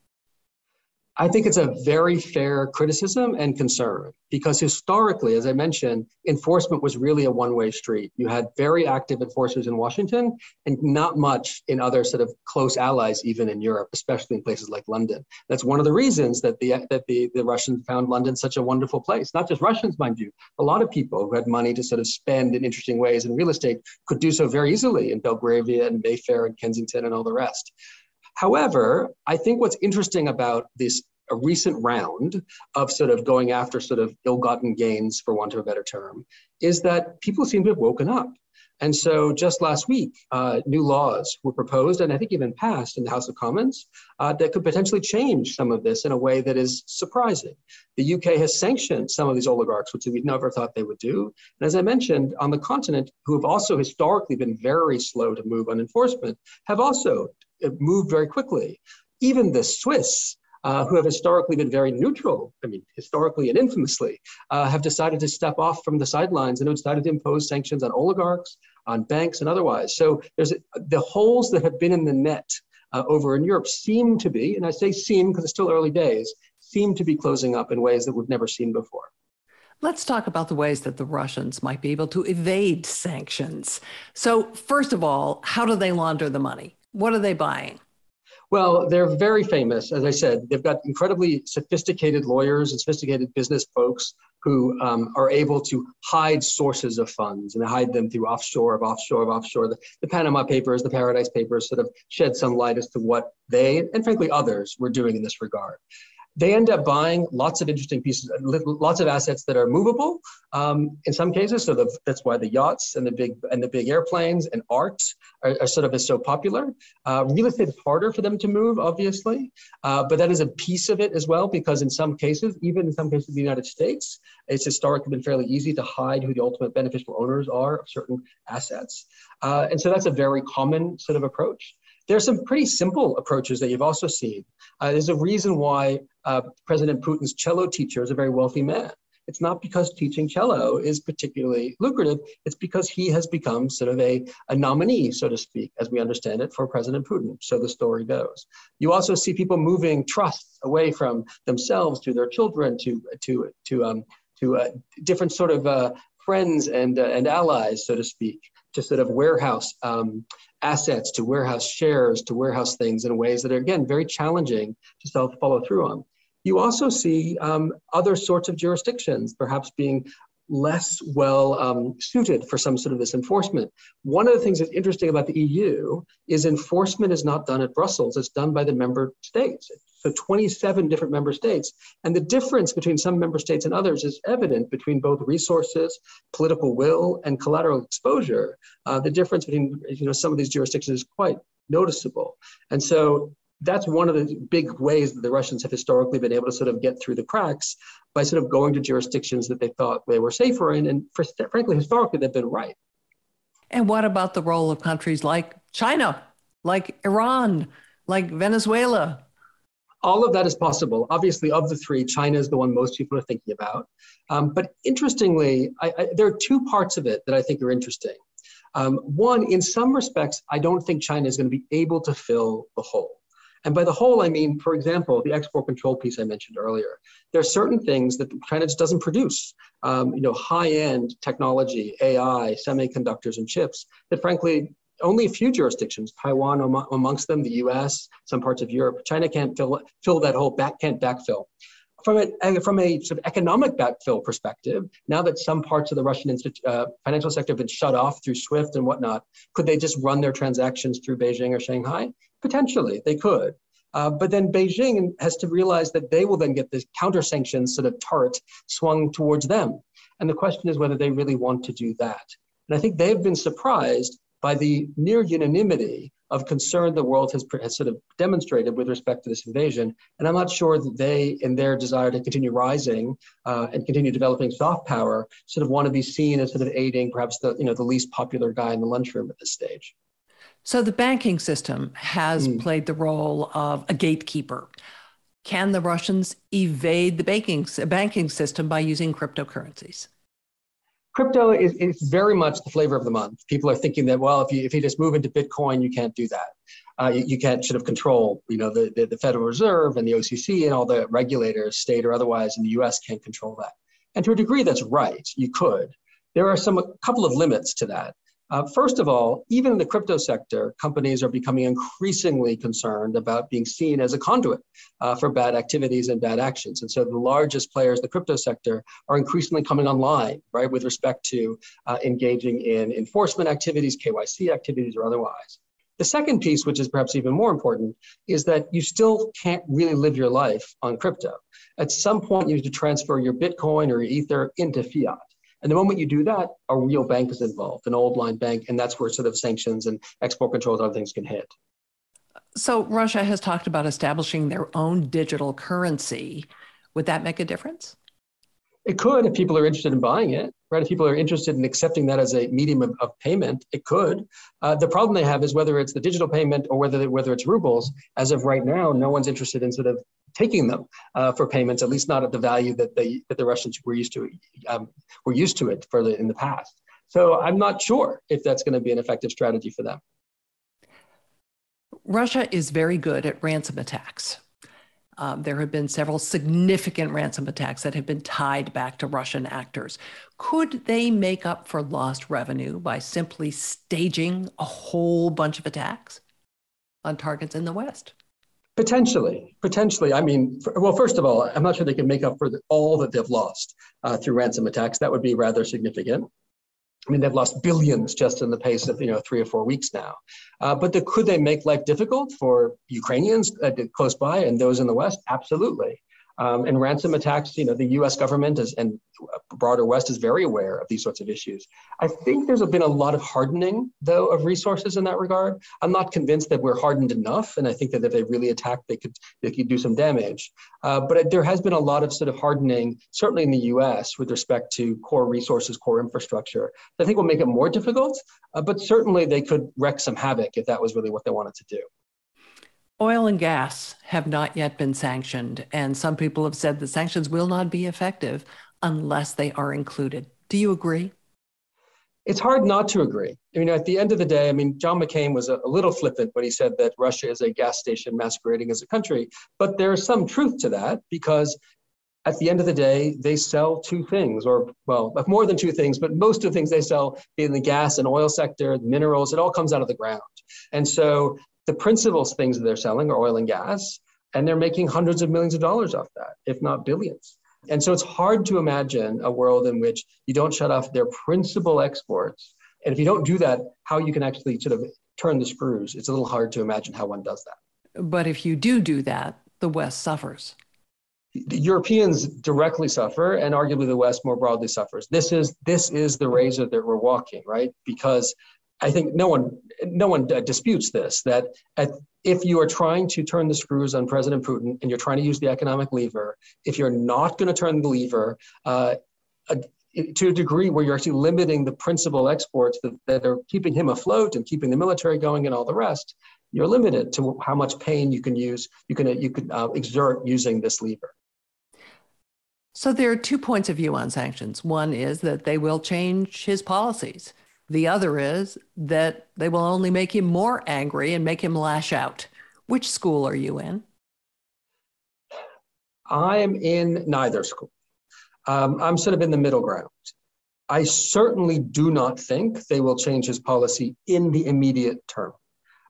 S5: I think it's a very fair criticism and concern because historically, as I mentioned, enforcement was really a one way street. You had very active enforcers in Washington and not much in other sort of close allies, even in Europe, especially in places like London. That's one of the reasons that the, that the, the Russians found London such a wonderful place. Not just Russians, mind you, a lot of people who had money to sort of spend in interesting ways in real estate could do so very easily in Belgravia and Mayfair and Kensington and all the rest. However, I think what's interesting about this a recent round of sort of going after sort of ill-gotten gains, for want of a better term, is that people seem to have woken up. And so just last week, uh, new laws were proposed and I think even passed in the House of Commons uh, that could potentially change some of this in a way that is surprising. The UK has sanctioned some of these oligarchs, which we never thought they would do. And as I mentioned, on the continent, who have also historically been very slow to move on enforcement, have also moved very quickly. Even the Swiss, uh, who have historically been very neutral, I mean, historically and infamously, uh, have decided to step off from the sidelines and have decided to impose sanctions on oligarchs, on banks, and otherwise. So there's the holes that have been in the net uh, over in Europe seem to be, and I say seem because it's still early days, seem to be closing up in ways that we've never seen before.
S4: Let's talk about the ways that the Russians might be able to evade sanctions. So, first of all, how do they launder the money? What are they buying?
S5: Well, they're very famous. As I said, they've got incredibly sophisticated lawyers and sophisticated business folks who um, are able to hide sources of funds and hide them through offshore of offshore of offshore. The, the Panama Papers, the Paradise Papers sort of shed some light as to what they and frankly others were doing in this regard they end up buying lots of interesting pieces, lots of assets that are movable. Um, in some cases, so the, that's why the yachts and the big and the big airplanes and art are, are sort of is so popular. Uh, real estate is harder for them to move, obviously, uh, but that is a piece of it as well because in some cases, even in some cases, in the United States, it's historically been fairly easy to hide who the ultimate beneficial owners are of certain assets, uh, and so that's a very common sort of approach. There are some pretty simple approaches that you've also seen. Uh, there's a reason why uh, President Putin's cello teacher is a very wealthy man. It's not because teaching cello is particularly lucrative. It's because he has become sort of a, a nominee, so to speak, as we understand it, for President Putin. So the story goes. You also see people moving trusts away from themselves to their children, to to to um, to uh, different sort of uh, friends and uh, and allies, so to speak, to sort of warehouse um, assets, to warehouse shares, to warehouse things in ways that are, again, very challenging to follow through on. You also see um, other sorts of jurisdictions perhaps being less well um, suited for some sort of this enforcement. One of the things that's interesting about the EU is enforcement is not done at Brussels, it's done by the member states. So 27 different member states. And the difference between some member states and others is evident between both resources, political will, and collateral exposure. Uh, the difference between you know, some of these jurisdictions is quite noticeable. And so that's one of the big ways that the Russians have historically been able to sort of get through the cracks by sort of going to jurisdictions that they thought they were safer in. And for, frankly, historically, they've been right.
S4: And what about the role of countries like China, like Iran, like Venezuela?
S5: All of that is possible. Obviously, of the three, China is the one most people are thinking about. Um, but interestingly, I, I, there are two parts of it that I think are interesting. Um, one, in some respects, I don't think China is going to be able to fill the hole. And by the whole, I mean, for example, the export control piece I mentioned earlier. There are certain things that China just doesn't produce. Um, you know, high-end technology, AI, semiconductors, and chips that, frankly, only a few jurisdictions, Taiwan amongst them, the U.S., some parts of Europe, China can't fill fill that hole back, can't backfill. From a, from a sort of economic backfill perspective, now that some parts of the Russian uh, financial sector have been shut off through SWIFT and whatnot, could they just run their transactions through Beijing or Shanghai? Potentially, they could. Uh, but then Beijing has to realize that they will then get this counter sanctions sort of turret swung towards them. And the question is whether they really want to do that. And I think they've been surprised by the near unanimity of concern the world has, has sort of demonstrated with respect to this invasion. And I'm not sure that they, in their desire to continue rising uh, and continue developing soft power, sort of want to be seen as sort of aiding perhaps the, you know, the least popular guy in the lunchroom at this stage.
S4: So the banking system has mm. played the role of a gatekeeper. Can the Russians evade the banking, banking system by using cryptocurrencies?
S5: Crypto is, is very much the flavor of the month. People are thinking that, well, if you, if you just move into Bitcoin, you can't do that. Uh, you, you, can't sort of control, you know, the, the, the Federal Reserve and the OCC and all the regulators, state or otherwise, in the US can't control that. And to a degree, that's right. You could. There are some a couple of limits to that. Uh, first of all, even in the crypto sector, companies are becoming increasingly concerned about being seen as a conduit uh, for bad activities and bad actions. And so the largest players the crypto sector are increasingly coming online, right, with respect to uh, engaging in enforcement activities, KYC activities, or otherwise. The second piece, which is perhaps even more important, is that you still can't really live your life on crypto. At some point, you need to transfer your Bitcoin or your Ether into fiat. And the moment you do that, a real bank is involved, an old line bank, and that's where sort of sanctions and export controls and other things can hit.
S4: So Russia has talked about establishing their own digital currency. Would that make a difference?
S5: It could if people are interested in buying it, right? If people are interested in accepting that as a medium of, of payment, it could. Uh, the problem they have is whether it's the digital payment or whether whether it's rubles. As of right now, no one's interested in sort of taking them uh, for payments, at least not at the value that they that the Russians were used to um, were used to it for the, in the past. So I'm not sure if that's going to be an effective strategy for them.
S4: Russia is very good at ransom attacks. Um, there have been several significant ransom attacks that have been tied back to Russian actors. Could they make up for lost revenue by simply staging a whole bunch of attacks on targets in the West?
S5: Potentially, potentially. I mean, for, well, first of all, I'm not sure they can make up for the, all that they've lost uh, through ransom attacks. That would be rather significant. I mean, they've lost billions just in the pace of you know three or four weeks now. Uh, but the, could they make life difficult for Ukrainians uh, close by and those in the West? Absolutely. Um, and ransom attacks, you know, the U.S. government is, and broader West is very aware of these sorts of issues. I think there's been a lot of hardening, though, of resources in that regard. I'm not convinced that we're hardened enough, and I think that if they really attack, they could they could do some damage. Uh, but there has been a lot of sort of hardening, certainly in the U.S. with respect to core resources, core infrastructure. I think will make it more difficult, uh, but certainly they could wreak some havoc if that was really what they wanted to do.
S4: Oil and gas have not yet been sanctioned, and some people have said the sanctions will not be effective unless they are included. Do you agree?
S5: It's hard not to agree. I mean, at the end of the day, I mean, John McCain was a, a little flippant when he said that Russia is a gas station masquerading as a country. But there's some truth to that because at the end of the day, they sell two things, or well, more than two things, but most of the things they sell in the gas and oil sector, minerals, it all comes out of the ground. And so the principal things that they're selling are oil and gas, and they're making hundreds of millions of dollars off that, if not billions. And so it's hard to imagine a world in which you don't shut off their principal exports. And if you don't do that, how you can actually sort of turn the screws, it's a little hard to imagine how one does that.
S4: But if you do do that, the West suffers.
S5: The Europeans directly suffer, and arguably the West more broadly suffers. This is this is the razor that we're walking, right? Because I think no one no one disputes this that at, if you are trying to turn the screws on President Putin and you're trying to use the economic lever, if you're not going to turn the lever uh, to a degree where you're actually limiting the principal exports that, that are keeping him afloat and keeping the military going and all the rest, you're limited to how much pain you can use, you can, you can uh, exert using this lever.
S4: So there are two points of view on sanctions. One is that they will change his policies. The other is that they will only make him more angry and make him lash out. Which school are you in?
S5: I am in neither school. Um, I'm sort of in the middle ground. I certainly do not think they will change his policy in the immediate term.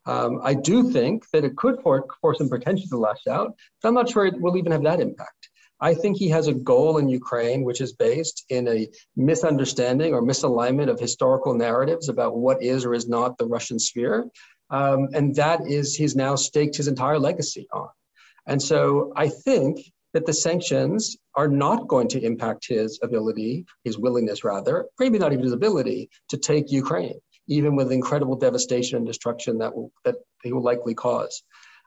S5: Um, I do think that it could force, him potentially to lash out, but I'm not sure it will even have that impact. I think he has a goal in Ukraine, which is based in a misunderstanding or misalignment of historical narratives about what is or is not the Russian sphere. Um, and that is, he's now staked his entire legacy on. And so I think that the sanctions are not going to impact his ability, his willingness rather, maybe not even his ability to take Ukraine, even with incredible devastation and destruction that will that he will likely cause.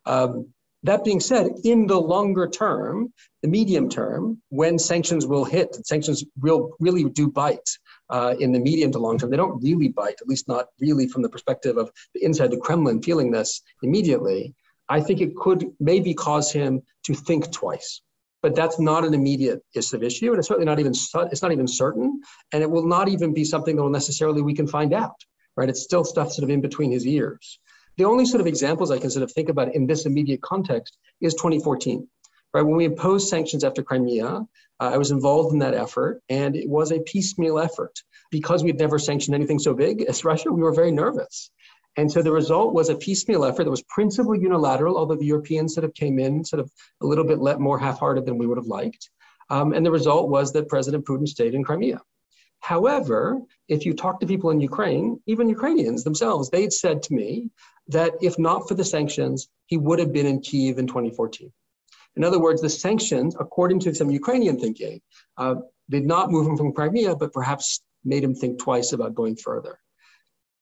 S5: Um, that being said, in the longer term, the medium term, when sanctions will hit, sanctions will really do bite uh, in the medium to long term. They don't really bite, at least not really from the perspective of the inside the Kremlin feeling this immediately. I think it could maybe cause him to think twice but that's not an immediate issue, and it's certainly not even it's not even certain, and it will not even be something that will necessarily we can find out. Right? It's still stuff sort of in between his ears. The only sort of examples I can sort of think about in this immediate context is 2014. Right when we imposed sanctions after Crimea, uh, I was involved in that effort, and it was a piecemeal effort because we'd never sanctioned anything so big as Russia. We were very nervous, and so the result was a piecemeal effort that was principally unilateral, although the Europeans sort of came in sort of a little bit more half-hearted than we would have liked. Um, and the result was that President Putin stayed in Crimea. However, if you talk to people in Ukraine, even Ukrainians themselves, they'd said to me that if not for the sanctions, he would have been in Kiev in 2014. In other words, the sanctions, according to some Ukrainian thinking, uh, did not move him from Crimea, but perhaps made him think twice about going further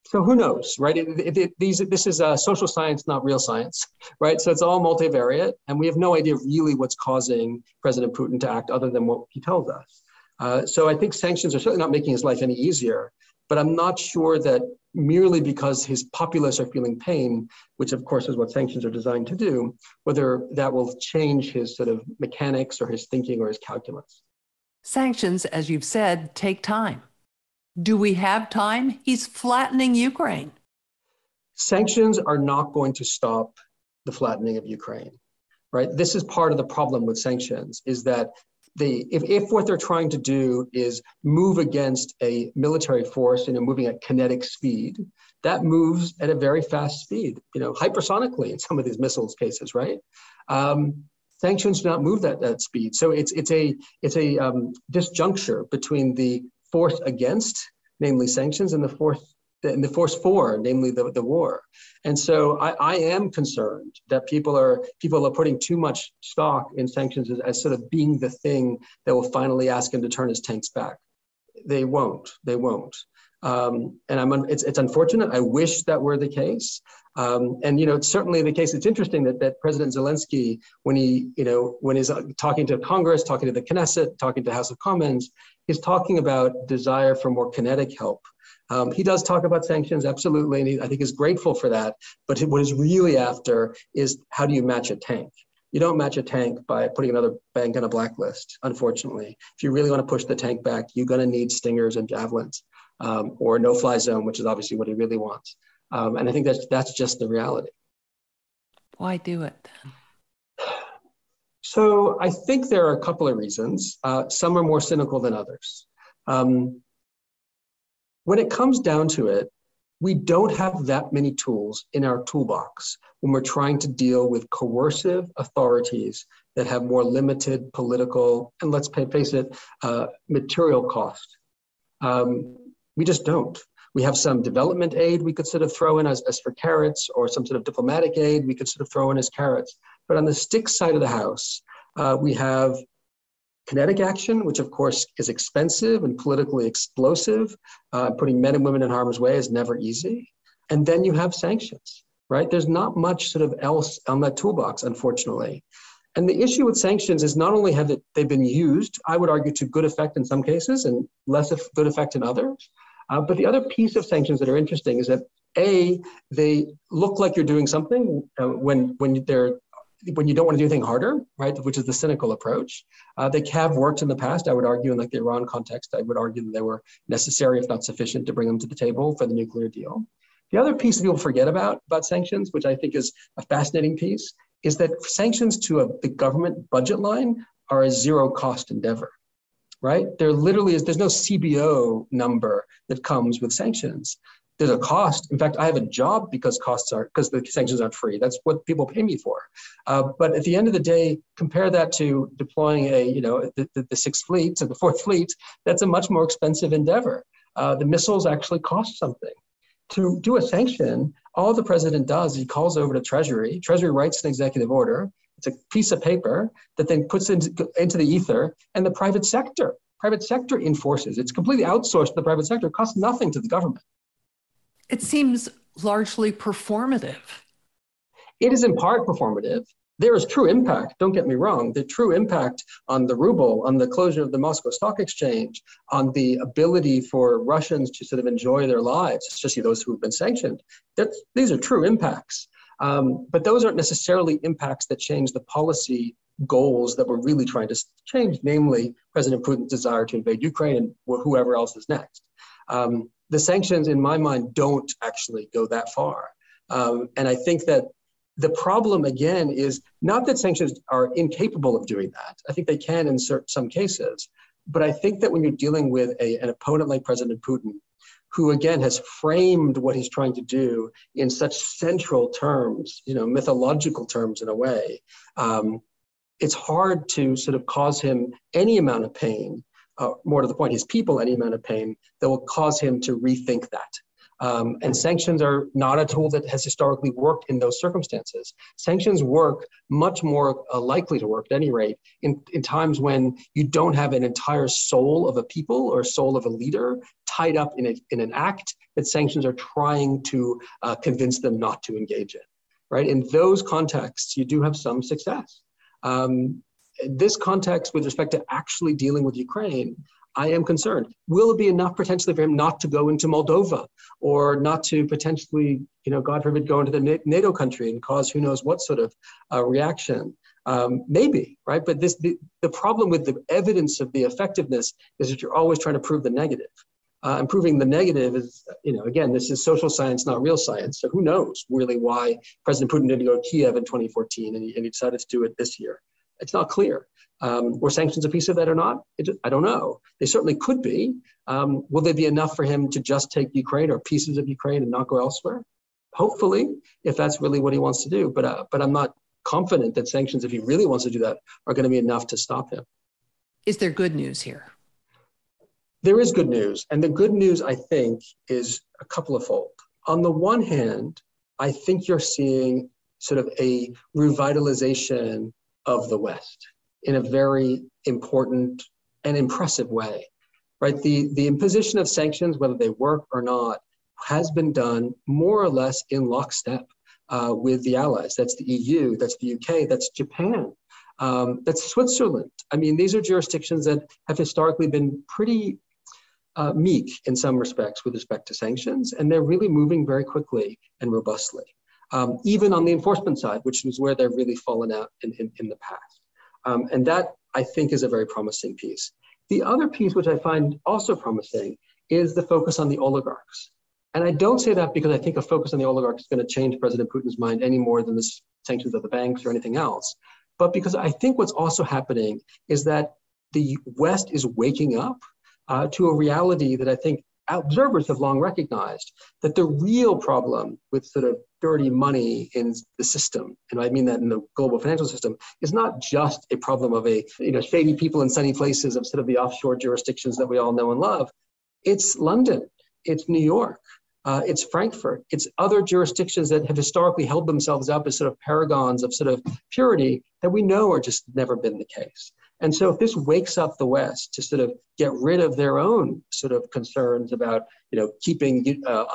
S5: so who knows, right? It, it, it, these, this is a social science, not real science, right? So it's all multivariate, and we have no idea really what's causing President Putin to act other than what he tells us. Uh, so I think sanctions are certainly not making his life any easier, but I'm not sure that merely because his populace are feeling pain, which of course is what sanctions are designed to do, whether that will change his sort of mechanics or his thinking or his calculus.
S4: Sanctions, as you've said, take time. Do we have time? He's flattening Ukraine.
S5: Sanctions are not going to stop the flattening of Ukraine, right? This is part of the problem with sanctions is that they, if, if what they're trying to do is move against a military force, you know, moving at kinetic speed, that moves at a very fast speed, you know, hypersonically in some of these missiles cases, right? Um, sanctions do not move that, that speed. So it's, it's a, it's a um, disjuncture between the force against, namely sanctions, and the force and the force for, namely the, the war. And so I, I am concerned that people are people are putting too much stock in sanctions as, as sort of being the thing that will finally ask him to turn his tanks back. They won't. They won't. Um, and I'm it's, it's unfortunate. I wish that were the case. Um, and you know, it's certainly the case. It's interesting that that President Zelensky, when he you know when he's talking to Congress, talking to the Knesset, talking to House of Commons, he's talking about desire for more kinetic help. Um, he does talk about sanctions, absolutely, and he, I think is grateful for that. But what he's really after is how do you match a tank? You don't match a tank by putting another bank on a blacklist, unfortunately. If you really want to push the tank back, you're going to need stingers and javelins um, or no fly zone, which is obviously what he really wants. Um, and I think that's, that's just the reality.
S4: Why do it then?
S5: So I think there are a couple of reasons. Uh, some are more cynical than others. Um, when it comes down to it, we don't have that many tools in our toolbox when we're trying to deal with coercive authorities that have more limited political and let's face it, uh, material cost. Um, we just don't. We have some development aid we could sort of throw in as, as for carrots, or some sort of diplomatic aid we could sort of throw in as carrots. But on the stick side of the house, uh, we have kinetic action, which of course is expensive and politically explosive. Uh, putting men and women in harm's way is never easy. And then you have sanctions, right? There's not much sort of else on that toolbox, unfortunately. And the issue with sanctions is not only have they been used, I would argue, to good effect in some cases and less of good effect in others. Uh, but the other piece of sanctions that are interesting is that a they look like you're doing something uh, when when they're when you don't want to do anything harder, right, which is the cynical approach. Uh, they have worked in the past. I would argue in like the Iran context, I would argue that they were necessary, if not sufficient, to bring them to the table for the nuclear deal. The other piece that people forget about about sanctions, which I think is a fascinating piece, is that sanctions to a, the government budget line are a zero cost endeavor, right? There literally is, there's no CBO number that comes with sanctions. There's a cost. In fact, I have a job because costs are, because the sanctions aren't free. That's what people pay me for. Uh, but at the end of the day, compare that to deploying a, you know, the, the, the sixth fleet to the fourth fleet, that's a much more expensive endeavor. Uh, the missiles actually cost something to do a sanction, all the president does, is he calls over to Treasury. Treasury writes an executive order. It's a piece of paper that then puts into, into the ether, and the private sector, private sector enforces. It's completely outsourced to the private sector. It costs nothing to the government.
S4: It seems largely performative.
S5: It is in part performative there is true impact, don't get me wrong, the true impact on the ruble, on the closure of the Moscow Stock Exchange, on the ability for Russians to sort of enjoy their lives, especially those who have been sanctioned. That's, these are true impacts. Um, but those aren't necessarily impacts that change the policy goals that we're really trying to change, namely President Putin's desire to invade Ukraine and whoever else is next. Um, the sanctions, in my mind, don't actually go that far. Um, and I think that the problem again is not that sanctions are incapable of doing that. I think they can in some cases. But I think that when you're dealing with a, an opponent like President Putin, who again has framed what he's trying to do in such central terms, you know, mythological terms in a way, um, it's hard to sort of cause him any amount of pain, uh, more to the point, his people any amount of pain that will cause him to rethink that. Um, and sanctions are not a tool that has historically worked in those circumstances. Sanctions work much more uh, likely to work, at any rate, in, in times when you don't have an entire soul of a people or soul of a leader tied up in, a, in an act that sanctions are trying to uh, convince them not to engage in. Right? In those contexts, you do have some success. Um, this context, with respect to actually dealing with Ukraine, I am concerned. Will it be enough potentially for him not to go into Moldova or not to potentially, you know, God forbid, go into the NATO country and cause who knows what sort of uh, reaction? Um, maybe, right? But this the, the problem with the evidence of the effectiveness is that you're always trying to prove the negative. Uh, and proving the negative is, you know, again, this is social science, not real science. So who knows really why President Putin didn't go to Kiev in 2014 and he, and he decided to do it this year? It's not clear. Um, were sanctions a piece of that or not? It, I don't know. They certainly could be. Um, will they be enough for him to just take Ukraine or pieces of Ukraine and not go elsewhere? Hopefully, if that's really what he wants to do. But uh, but I'm not confident that sanctions, if he really wants to do that, are going to be enough to stop him.
S4: Is there good news here?
S5: There is good news, and the good news I think is a couple of fold. On the one hand, I think you're seeing sort of a revitalization of the West in a very important and impressive way. Right? The, the imposition of sanctions, whether they work or not, has been done more or less in lockstep uh, with the allies. That's the EU, that's the UK, that's Japan, um, that's Switzerland. I mean, these are jurisdictions that have historically been pretty uh, meek in some respects with respect to sanctions, and they're really moving very quickly and robustly, um, even on the enforcement side, which is where they've really fallen out in, in, in the past. Um, and that, I think, is a very promising piece. The other piece, which I find also promising, is the focus on the oligarchs. And I don't say that because I think a focus on the oligarchs is going to change President Putin's mind any more than the sanctions of the banks or anything else. But because I think what's also happening is that the West is waking up uh, to a reality that I think observers have long recognized that the real problem with sort of dirty money in the system, and I mean that in the global financial system, is not just a problem of a you know shady people in sunny places of sort of the offshore jurisdictions that we all know and love. It's London, it's New York, uh, it's Frankfurt, it's other jurisdictions that have historically held themselves up as sort of paragons of sort of purity that we know are just never been the case. And so if this wakes up the West to sort of get rid of their own sort of concerns about, you know, keeping uh,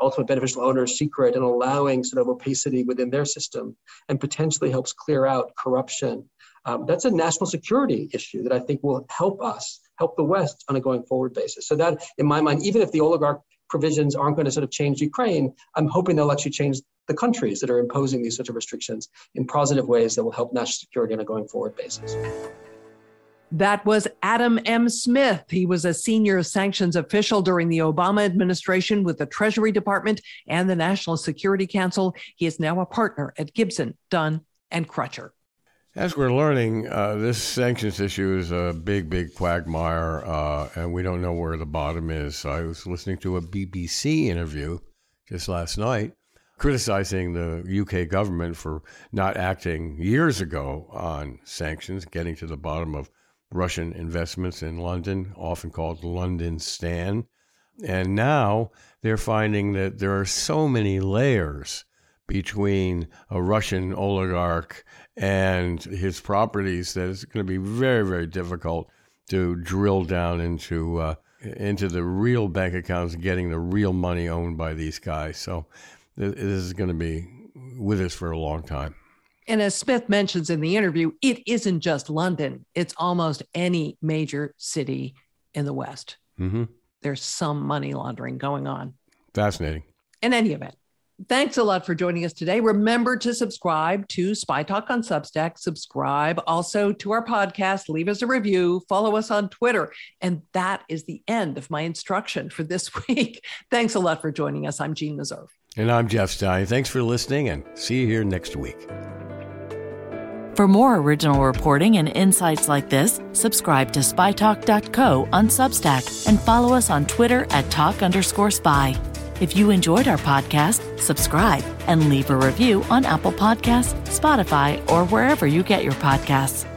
S5: ultimate beneficial owners secret and allowing sort of opacity within their system and potentially helps clear out corruption, um, that's a national security issue that I think will help us, help the West on a going forward basis. So that, in my mind, even if the oligarch provisions aren't going to sort of change Ukraine, I'm hoping they'll actually change the countries that are imposing these sorts of restrictions in positive ways that will help national security on a going forward basis.
S4: That was Adam M. Smith. He was a senior sanctions official during the Obama administration with the Treasury Department and the National Security Council. He is now a partner at Gibson, Dunn, and Crutcher.
S3: As we're learning, uh, this sanctions issue is a big, big quagmire, uh, and we don't know where the bottom is. I was listening to a BBC interview just last night criticizing the UK government for not acting years ago on sanctions, getting to the bottom of Russian investments in London, often called London Stan. And now they're finding that there are so many layers between a Russian oligarch and his properties that it's going to be very, very difficult to drill down into uh, into the real bank accounts, getting the real money owned by these guys. So this is going to be with us for a long time.
S4: And as Smith mentions in the interview, it isn't just London, it's almost any major city in the West. Mm-hmm. There's some money laundering going on.
S3: Fascinating.
S4: In any event, thanks a lot for joining us today. Remember to subscribe to SpyTalk on Substack, subscribe also to our podcast, leave us a review, follow us on Twitter. And that is the end of my instruction for this week. thanks a lot for joining us. I'm Jeanne Meserve.
S3: And I'm Jeff Stein. Thanks for listening and see you here next week.
S2: For more original reporting and insights like this, subscribe to spytalk.co on Substack and follow us on Twitter at talk underscore spy. If you enjoyed our podcast, subscribe and leave a review on Apple Podcasts, Spotify, or wherever you get your podcasts.